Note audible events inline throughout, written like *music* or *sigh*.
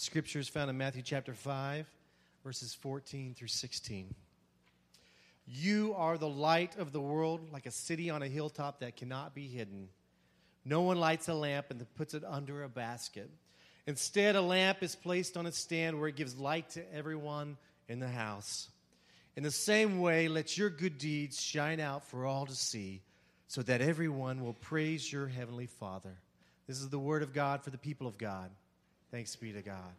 Scripture is found in Matthew chapter 5, verses 14 through 16. You are the light of the world, like a city on a hilltop that cannot be hidden. No one lights a lamp and puts it under a basket. Instead, a lamp is placed on a stand where it gives light to everyone in the house. In the same way, let your good deeds shine out for all to see, so that everyone will praise your heavenly Father. This is the word of God for the people of God. Thanks be to God.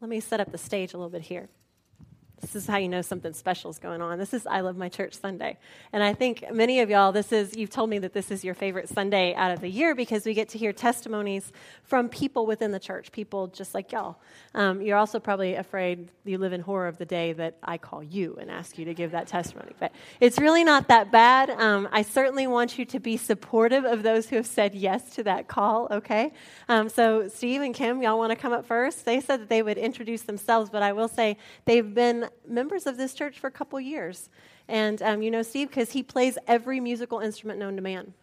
Let me set up the stage a little bit here. This is how you know something special is going on. This is I Love My Church Sunday. And I think many of y'all, this is, you've told me that this is your favorite Sunday out of the year because we get to hear testimonies from people within the church, people just like y'all. Um, you're also probably afraid you live in horror of the day that I call you and ask you to give that testimony. But it's really not that bad. Um, I certainly want you to be supportive of those who have said yes to that call, okay? Um, so, Steve and Kim, y'all want to come up first? They said that they would introduce themselves, but I will say they've been members of this church for a couple years. And um, you know Steve because he plays every musical instrument known to man.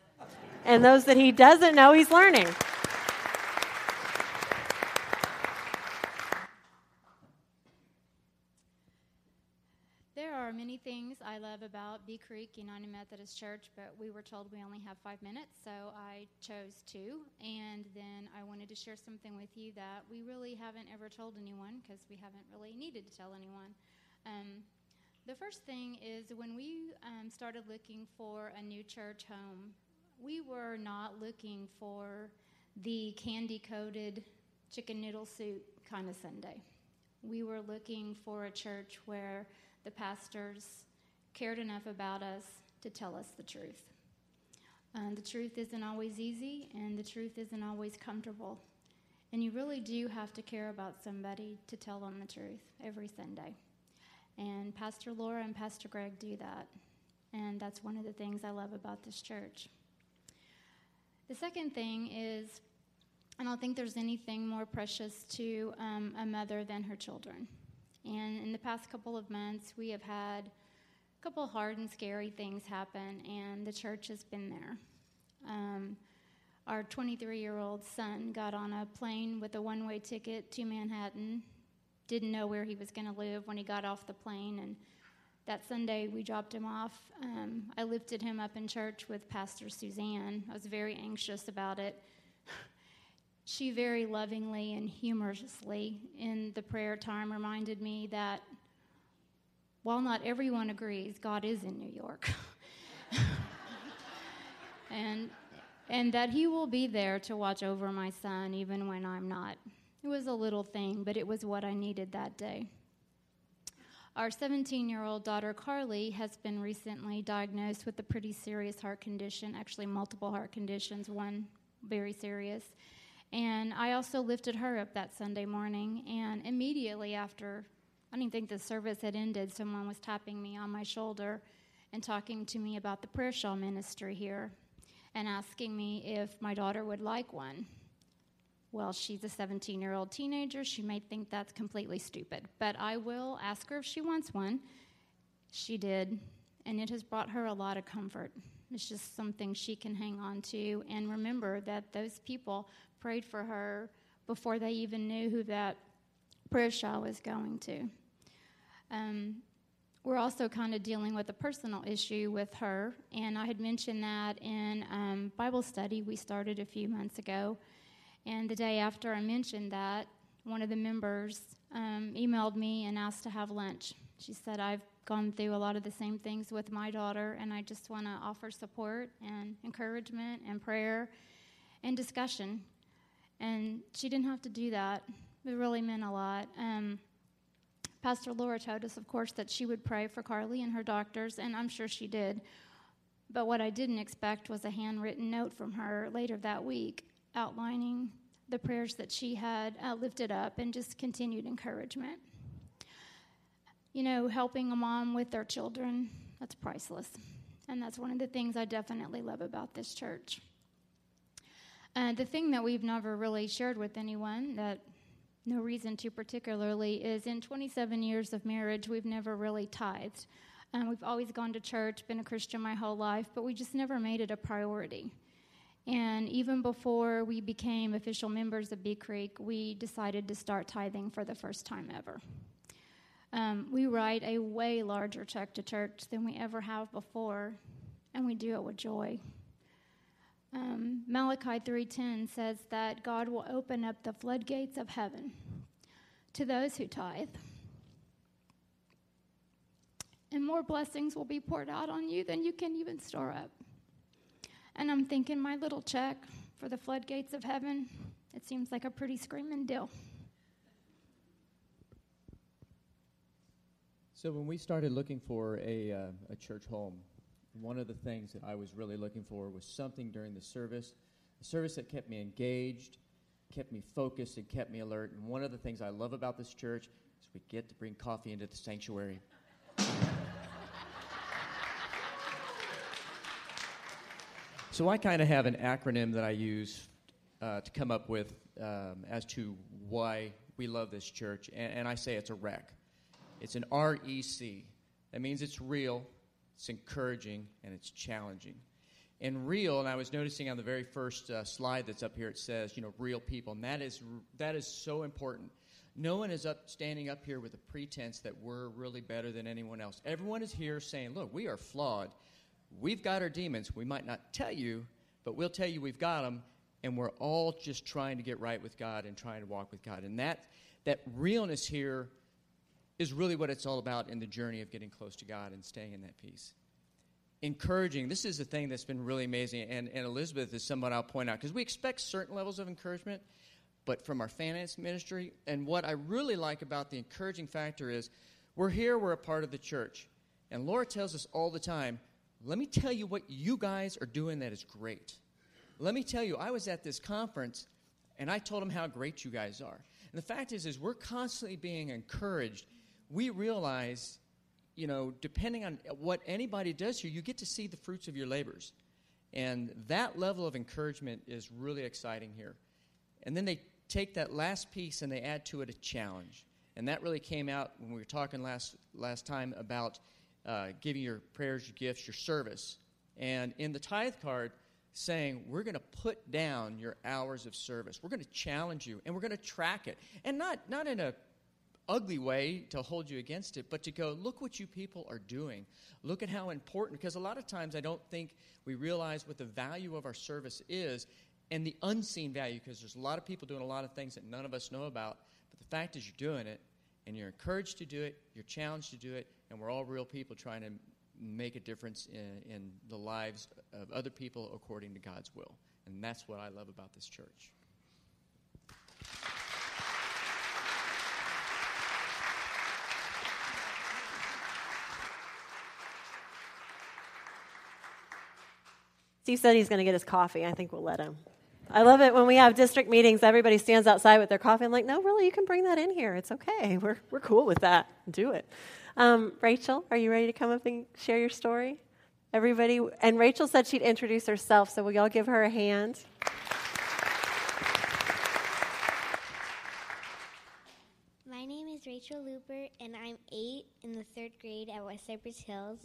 And those that he doesn't know, he's learning. There are many things I love about Bee Creek United Methodist Church, but we were told we only have five minutes, so I chose two. And then I wanted to share something with you that we really haven't ever told anyone because we haven't really needed to tell anyone. Um, the first thing is when we um, started looking for a new church home, we were not looking for the candy coated chicken noodle soup kind of Sunday. We were looking for a church where the pastors cared enough about us to tell us the truth. Um, the truth isn't always easy, and the truth isn't always comfortable. And you really do have to care about somebody to tell them the truth every Sunday. And Pastor Laura and Pastor Greg do that. And that's one of the things I love about this church. The second thing is, I don't think there's anything more precious to um, a mother than her children. And in the past couple of months, we have had a couple hard and scary things happen, and the church has been there. Um, our 23 year old son got on a plane with a one way ticket to Manhattan didn't know where he was going to live when he got off the plane. And that Sunday, we dropped him off. Um, I lifted him up in church with Pastor Suzanne. I was very anxious about it. *laughs* she very lovingly and humorously, in the prayer time, reminded me that while not everyone agrees, God is in New York. *laughs* and, and that He will be there to watch over my son even when I'm not. It was a little thing, but it was what I needed that day. Our 17 year old daughter Carly has been recently diagnosed with a pretty serious heart condition, actually, multiple heart conditions, one very serious. And I also lifted her up that Sunday morning, and immediately after, I didn't think the service had ended, someone was tapping me on my shoulder and talking to me about the prayer shawl ministry here and asking me if my daughter would like one well, she's a 17 year old teenager. She may think that's completely stupid, but I will ask her if she wants one. She did, and it has brought her a lot of comfort. It's just something she can hang on to and remember that those people prayed for her before they even knew who that prayer shawl was going to. Um, we're also kind of dealing with a personal issue with her, and I had mentioned that in um, Bible study we started a few months ago. And the day after I mentioned that, one of the members um, emailed me and asked to have lunch. She said, I've gone through a lot of the same things with my daughter, and I just want to offer support and encouragement and prayer and discussion. And she didn't have to do that. It really meant a lot. Um, Pastor Laura told us, of course, that she would pray for Carly and her doctors, and I'm sure she did. But what I didn't expect was a handwritten note from her later that week outlining the prayers that she had uh, lifted up and just continued encouragement. You know, helping a mom with their children, that's priceless. And that's one of the things I definitely love about this church. Uh, the thing that we've never really shared with anyone, that no reason to particularly, is in 27 years of marriage, we've never really tithed. Um, we've always gone to church, been a Christian my whole life, but we just never made it a priority. And even before we became official members of Bee Creek, we decided to start tithing for the first time ever. Um, we write a way larger check to church than we ever have before, and we do it with joy. Um, Malachi 3:10 says that God will open up the floodgates of heaven to those who tithe. And more blessings will be poured out on you than you can even store up. And I'm thinking my little check for the floodgates of heaven, it seems like a pretty screaming deal. So when we started looking for a, uh, a church home, one of the things that I was really looking for was something during the service, a service that kept me engaged, kept me focused, and kept me alert. And one of the things I love about this church is we get to bring coffee into the sanctuary. So I kind of have an acronym that I use uh, to come up with um, as to why we love this church, and, and I say it's a wreck. It's an REC. That means it's real, it's encouraging, and it's challenging. And real, and I was noticing on the very first uh, slide that's up here, it says, you know, real people. And that is, that is so important. No one is up standing up here with a pretense that we're really better than anyone else. Everyone is here saying, look, we are flawed. We've got our demons. We might not tell you, but we'll tell you we've got them, and we're all just trying to get right with God and trying to walk with God. And that, that realness here is really what it's all about in the journey of getting close to God and staying in that peace. Encouraging, this is the thing that's been really amazing, and, and Elizabeth is someone I'll point out because we expect certain levels of encouragement, but from our finance ministry, and what I really like about the encouraging factor is we're here, we're a part of the church. And Laura tells us all the time, let me tell you what you guys are doing that is great. Let me tell you, I was at this conference and I told them how great you guys are. And the fact is, is we're constantly being encouraged we realize, you know, depending on what anybody does here, you get to see the fruits of your labors. And that level of encouragement is really exciting here. And then they take that last piece and they add to it a challenge. And that really came out when we were talking last, last time about uh, giving your prayers, your gifts, your service. And in the tithe card, saying, We're going to put down your hours of service. We're going to challenge you and we're going to track it. And not, not in a ugly way to hold you against it, but to go, look what you people are doing. Look at how important, because a lot of times I don't think we realize what the value of our service is and the unseen value, because there's a lot of people doing a lot of things that none of us know about. But the fact is, you're doing it, and you're encouraged to do it, you're challenged to do it, and we're all real people trying to make a difference in, in the lives of other people according to God's will. And that's what I love about this church. Steve said he's going to get his coffee. I think we'll let him. I love it when we have district meetings, everybody stands outside with their coffee. I'm like, no, really, you can bring that in here. It's okay. We're, we're cool with that. Do it. Um, Rachel, are you ready to come up and share your story? Everybody, and Rachel said she'd introduce herself, so will y'all give her a hand? My name is Rachel Looper, and I'm eight in the third grade at West Cypress Hills.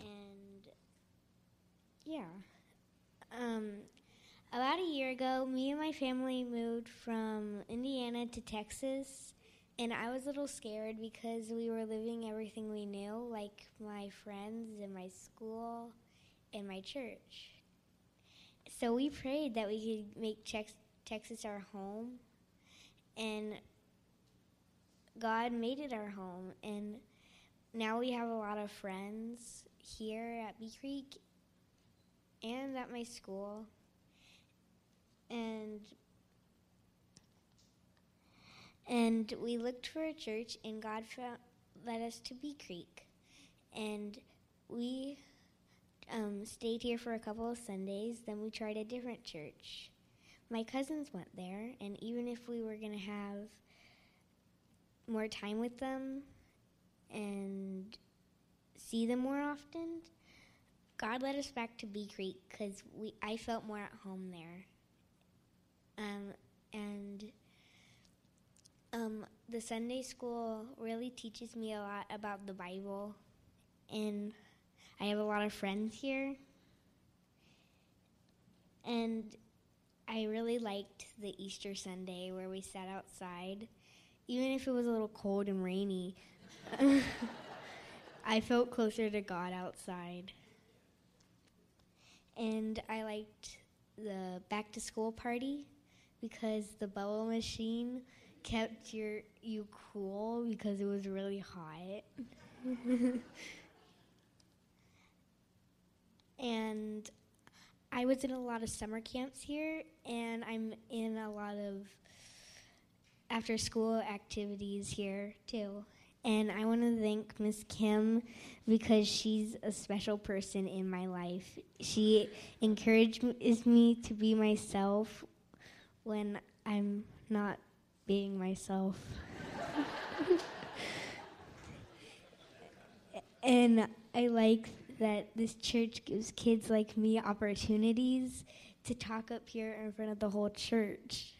And yeah. Um, about a year ago, me and my family moved from Indiana to Texas, and I was a little scared because we were living everything we knew, like my friends and my school and my church. So we prayed that we could make Texas our home, and God made it our home, and now we have a lot of friends here at Bee Creek and at my school. And and we looked for a church and God found, led us to Bee Creek. And we um, stayed here for a couple of Sundays, then we tried a different church. My cousins went there, and even if we were going to have more time with them and see them more often, God led us back to Bee Creek because I felt more at home there. Um, and um, the Sunday school really teaches me a lot about the Bible, and I have a lot of friends here. And I really liked the Easter Sunday where we sat outside. Even if it was a little cold and rainy, *laughs* I felt closer to God outside. And I liked the back to school party because the bubble machine kept your you cool because it was really hot. *laughs* and I was in a lot of summer camps here and I'm in a lot of after school activities here too. And I want to thank Miss Kim because she's a special person in my life. She encourages me to be myself when I'm not being myself. and I like that this church gives kids like me opportunities to talk up here in front of the whole church.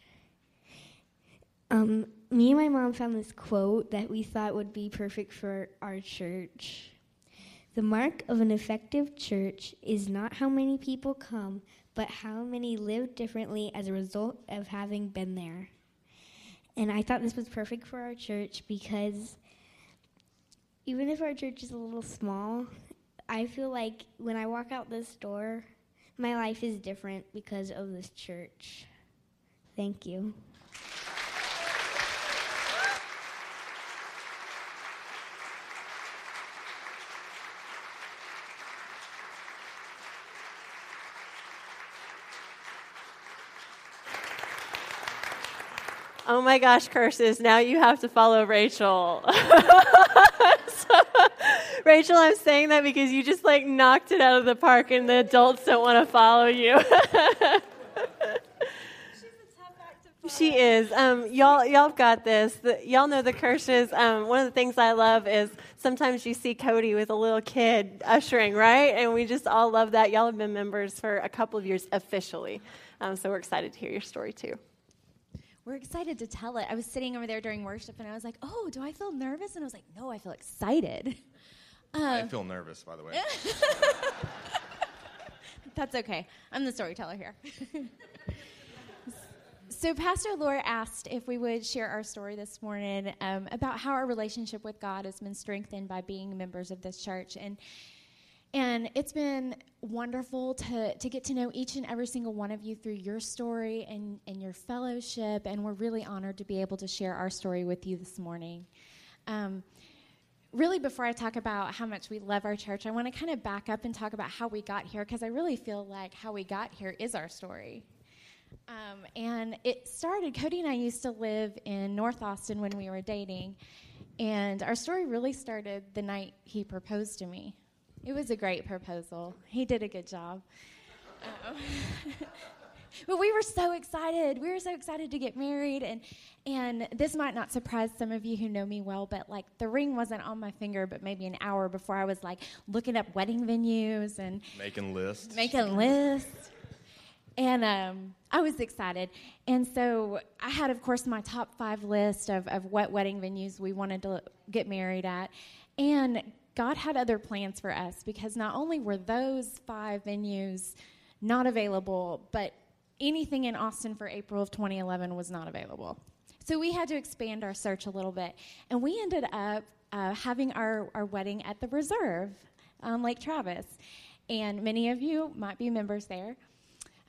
Um, me and my mom found this quote that we thought would be perfect for our church. The mark of an effective church is not how many people come, but how many live differently as a result of having been there. And I thought this was perfect for our church because even if our church is a little small, I feel like when I walk out this door, my life is different because of this church. Thank you. Oh my gosh, curses. Now you have to follow Rachel. *laughs* Rachel, I'm saying that because you just like knocked it out of the park and the adults don't want to follow you. *laughs* She is. Um, y'all, y'all got this. The, y'all know the Kirsches. Um, one of the things I love is sometimes you see Cody with a little kid ushering, right? And we just all love that. Y'all have been members for a couple of years officially. Um, so we're excited to hear your story too. We're excited to tell it. I was sitting over there during worship and I was like, oh, do I feel nervous? And I was like, no, I feel excited. *laughs* I feel nervous, by the way. *laughs* That's okay. I'm the storyteller here. *laughs* so, Pastor Laura asked if we would share our story this morning um, about how our relationship with God has been strengthened by being members of this church. And and it's been wonderful to, to get to know each and every single one of you through your story and, and your fellowship. And we're really honored to be able to share our story with you this morning. Um, really, before I talk about how much we love our church, I want to kind of back up and talk about how we got here because I really feel like how we got here is our story. Um, and it started, Cody and I used to live in North Austin when we were dating. And our story really started the night he proposed to me. It was a great proposal. He did a good job. Um, *laughs* but we were so excited. We were so excited to get married, and and this might not surprise some of you who know me well, but like the ring wasn't on my finger, but maybe an hour before I was like looking up wedding venues and Making lists. making lists. And um, I was excited. And so I had, of course, my top five list of, of what wedding venues we wanted to get married at. And God had other plans for us because not only were those five venues not available, but anything in Austin for April of 2011 was not available. So we had to expand our search a little bit. And we ended up uh, having our, our wedding at the Reserve on Lake Travis. And many of you might be members there.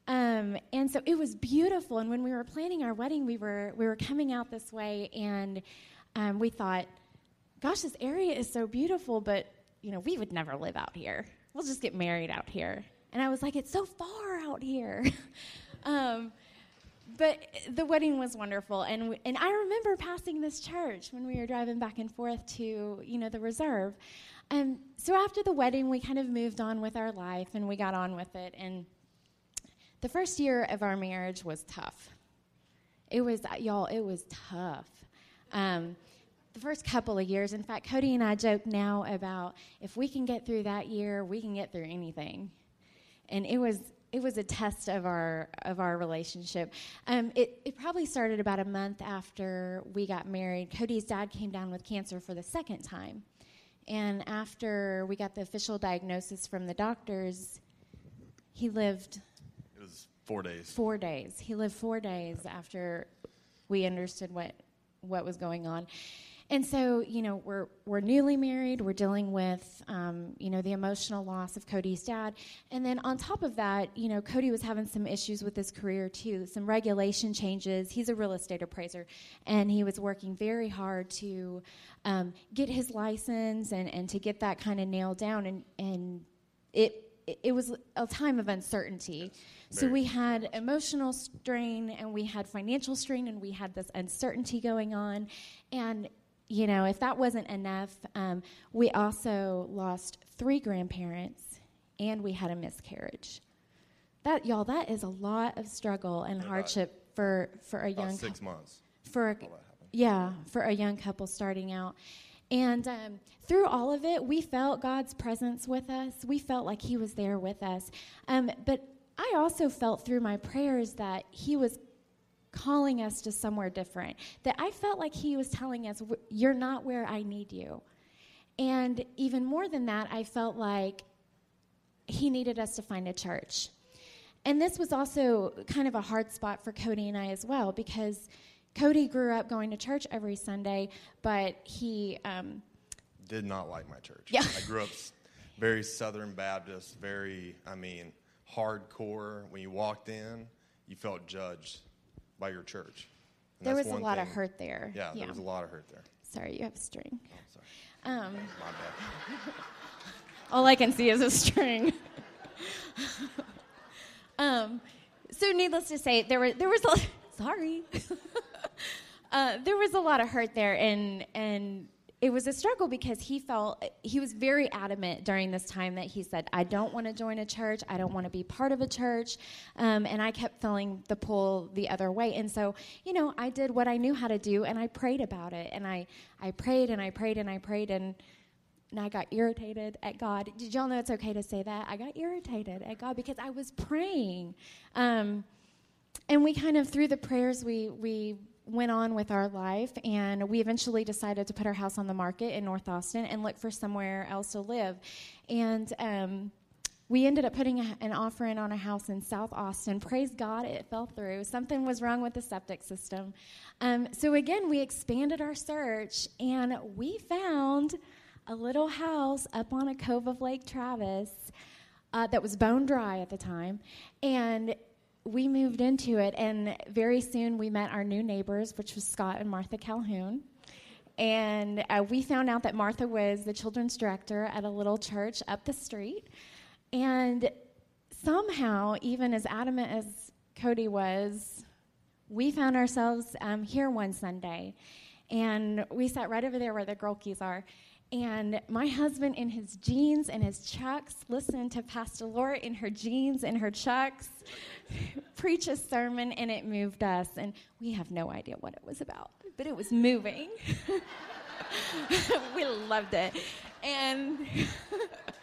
Um, and so it was beautiful. And when we were planning our wedding, we were, we were coming out this way, and um, we thought, gosh, this area is so beautiful, but you know, we would never live out here. We'll just get married out here. And I was like, it's so far out here. *laughs* um, but the wedding was wonderful, and and I remember passing this church when we were driving back and forth to you know the reserve. Um, so after the wedding, we kind of moved on with our life, and we got on with it. And the first year of our marriage was tough. It was y'all. It was tough. Um, the first couple of years. In fact, Cody and I joke now about if we can get through that year, we can get through anything. And it was it was a test of our of our relationship. Um, it it probably started about a month after we got married. Cody's dad came down with cancer for the second time, and after we got the official diagnosis from the doctors, he lived. It was Four days. Four days. He lived four days after we understood what what was going on. And so, you know, we're we're newly married. We're dealing with, um, you know, the emotional loss of Cody's dad, and then on top of that, you know, Cody was having some issues with his career too. Some regulation changes. He's a real estate appraiser, and he was working very hard to um, get his license and and to get that kind of nailed down. And and it it was a time of uncertainty. So we had emotional strain and we had financial strain and we had this uncertainty going on. And, you know, if that wasn't enough, um, we also lost three grandparents and we had a miscarriage. That, y'all, that is a lot of struggle and hardship for, for a young six months. for a, yeah for a young couple starting out. And um, through all of it we felt god's presence with us. We felt like he was there with us. Um, but i also felt through my prayers that he was calling us to somewhere different that i felt like he was telling us you're not where i need you and even more than that i felt like he needed us to find a church and this was also kind of a hard spot for cody and i as well because Cody grew up going to church every Sunday, but he um, Did not like my church. Yeah. I grew up very Southern Baptist, very, I mean, hardcore. When you walked in, you felt judged by your church. And there was a lot of hurt there. Yeah, there was a lot of hurt there. Sorry, you have a string. Oh, sorry. Um, My bad. *laughs* all I can see is a string. *laughs* um, so, needless to say, there was there was a *laughs* sorry. uh, there was a lot of hurt there, and and it was a struggle because he felt he was very adamant during this time that he said, "I don't want to join a church. I don't want to be part of a church," um, and I kept feeling the pull the other way. And so, you know, I did what I knew how to do, and I prayed about it, and I I prayed and I prayed and I prayed and. And I got irritated at God. Did y'all know it's okay to say that? I got irritated at God because I was praying. Um, and we kind of through the prayers we we went on with our life and we eventually decided to put our house on the market in north austin and look for somewhere else to live. And um, we ended up putting a, an offer in on a house in south austin. Praise god it fell through. Something was wrong with the septic system. Um, so again we expanded our search and we found a little house up on a cove of lake travis uh, that was bone dry at the time. And we moved into it, and very soon we met our new neighbors, which was Scott and Martha Calhoun. And uh, we found out that Martha was the children's director at a little church up the street. And somehow, even as adamant as Cody was, we found ourselves um, here one Sunday. And we sat right over there where the girl keys are. And my husband, in his jeans and his chucks, listened to Pastor Laura in her jeans and her chucks *laughs* preach a sermon, and it moved us. And we have no idea what it was about, but it was moving. *laughs* we loved it. And. *laughs*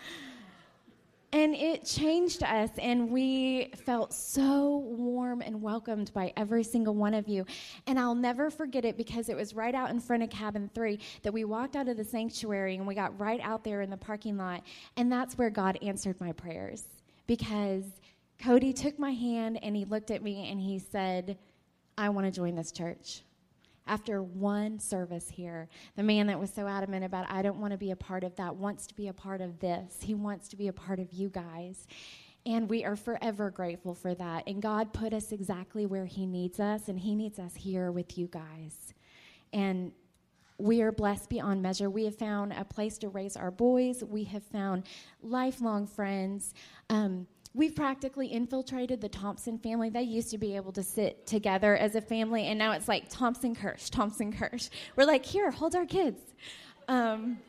And it changed us, and we felt so warm and welcomed by every single one of you. And I'll never forget it because it was right out in front of cabin three that we walked out of the sanctuary and we got right out there in the parking lot. And that's where God answered my prayers because Cody took my hand and he looked at me and he said, I want to join this church after one service here, the man that was so adamant about, I don't want to be a part of that, wants to be a part of this. He wants to be a part of you guys. And we are forever grateful for that. And God put us exactly where He needs us, and He needs us here with you guys. And we are blessed beyond measure. We have found a place to raise our boys, we have found lifelong friends. Um, We've practically infiltrated the Thompson family. They used to be able to sit together as a family, and now it's like Thompson Kirsch, Thompson Kirsch. We're like, here, hold our kids. Um,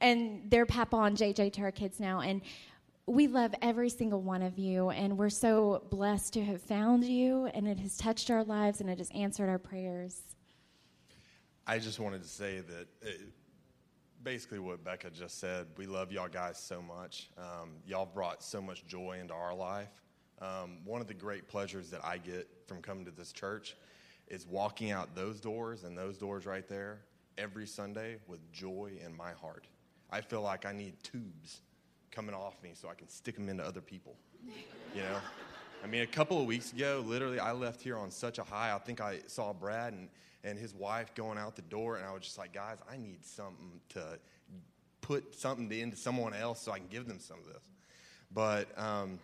and they're Papa and JJ to our kids now. And we love every single one of you, and we're so blessed to have found you, and it has touched our lives, and it has answered our prayers. I just wanted to say that it, basically what Becca just said. We love y'all guys so much. Um, y'all brought so much joy into our life. Um, one of the great pleasures that I get from coming to this church is walking out those doors and those doors right there every Sunday with joy in my heart. I feel like I need tubes coming off me so I can stick them into other people. You know? I mean, a couple of weeks ago, literally, I left here on such a high. I think I saw Brad and, and his wife going out the door, and I was just like, guys, I need something to put something into someone else so I can give them some of this. But um,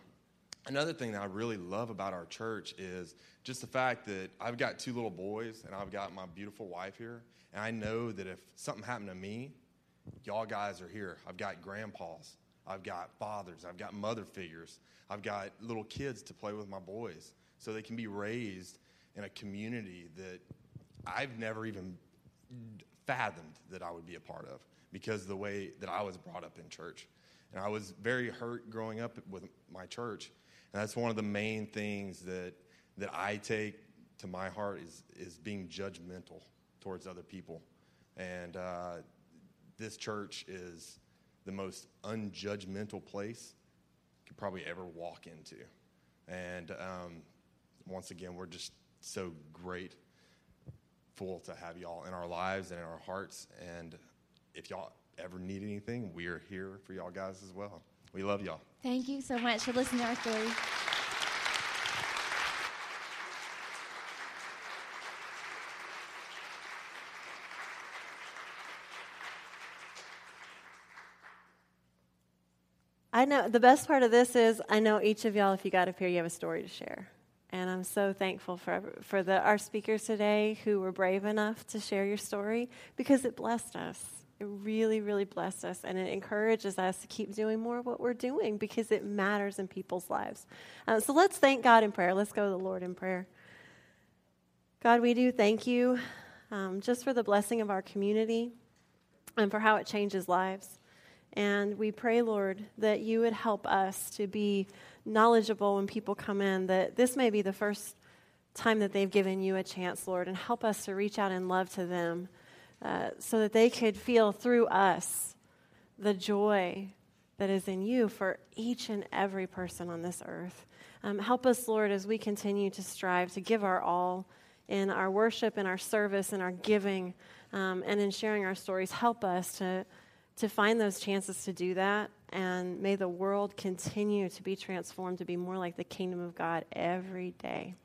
another thing that I really love about our church is just the fact that I've got two little boys and I've got my beautiful wife here. And I know that if something happened to me, y'all guys are here. I've got grandpas, I've got fathers, I've got mother figures, I've got little kids to play with my boys so they can be raised in a community that I've never even fathomed that I would be a part of because the way that I was brought up in church. And I was very hurt growing up with my church. And that's one of the main things that, that I take to my heart is, is being judgmental towards other people. And uh, this church is the most unjudgmental place you could probably ever walk into. And um, once again, we're just so grateful to have y'all in our lives and in our hearts. And if y'all ever need anything, we're here for y'all guys as well. We love y'all. Thank you so much for listening to our story. I know the best part of this is I know each of y'all, if you got up here, you have a story to share. And I'm so thankful for, for the, our speakers today who were brave enough to share your story because it blessed us. It really, really blessed us, and it encourages us to keep doing more of what we're doing because it matters in people's lives. Uh, so let's thank God in prayer. Let's go to the Lord in prayer. God, we do thank you um, just for the blessing of our community and for how it changes lives. And we pray, Lord, that you would help us to be knowledgeable when people come in, that this may be the first time that they've given you a chance, Lord, and help us to reach out in love to them uh, so that they could feel through us the joy that is in you for each and every person on this earth. Um, help us, Lord, as we continue to strive to give our all in our worship, in our service, in our giving, um, and in sharing our stories. Help us to to find those chances to do that. And may the world continue to be transformed to be more like the kingdom of God every day.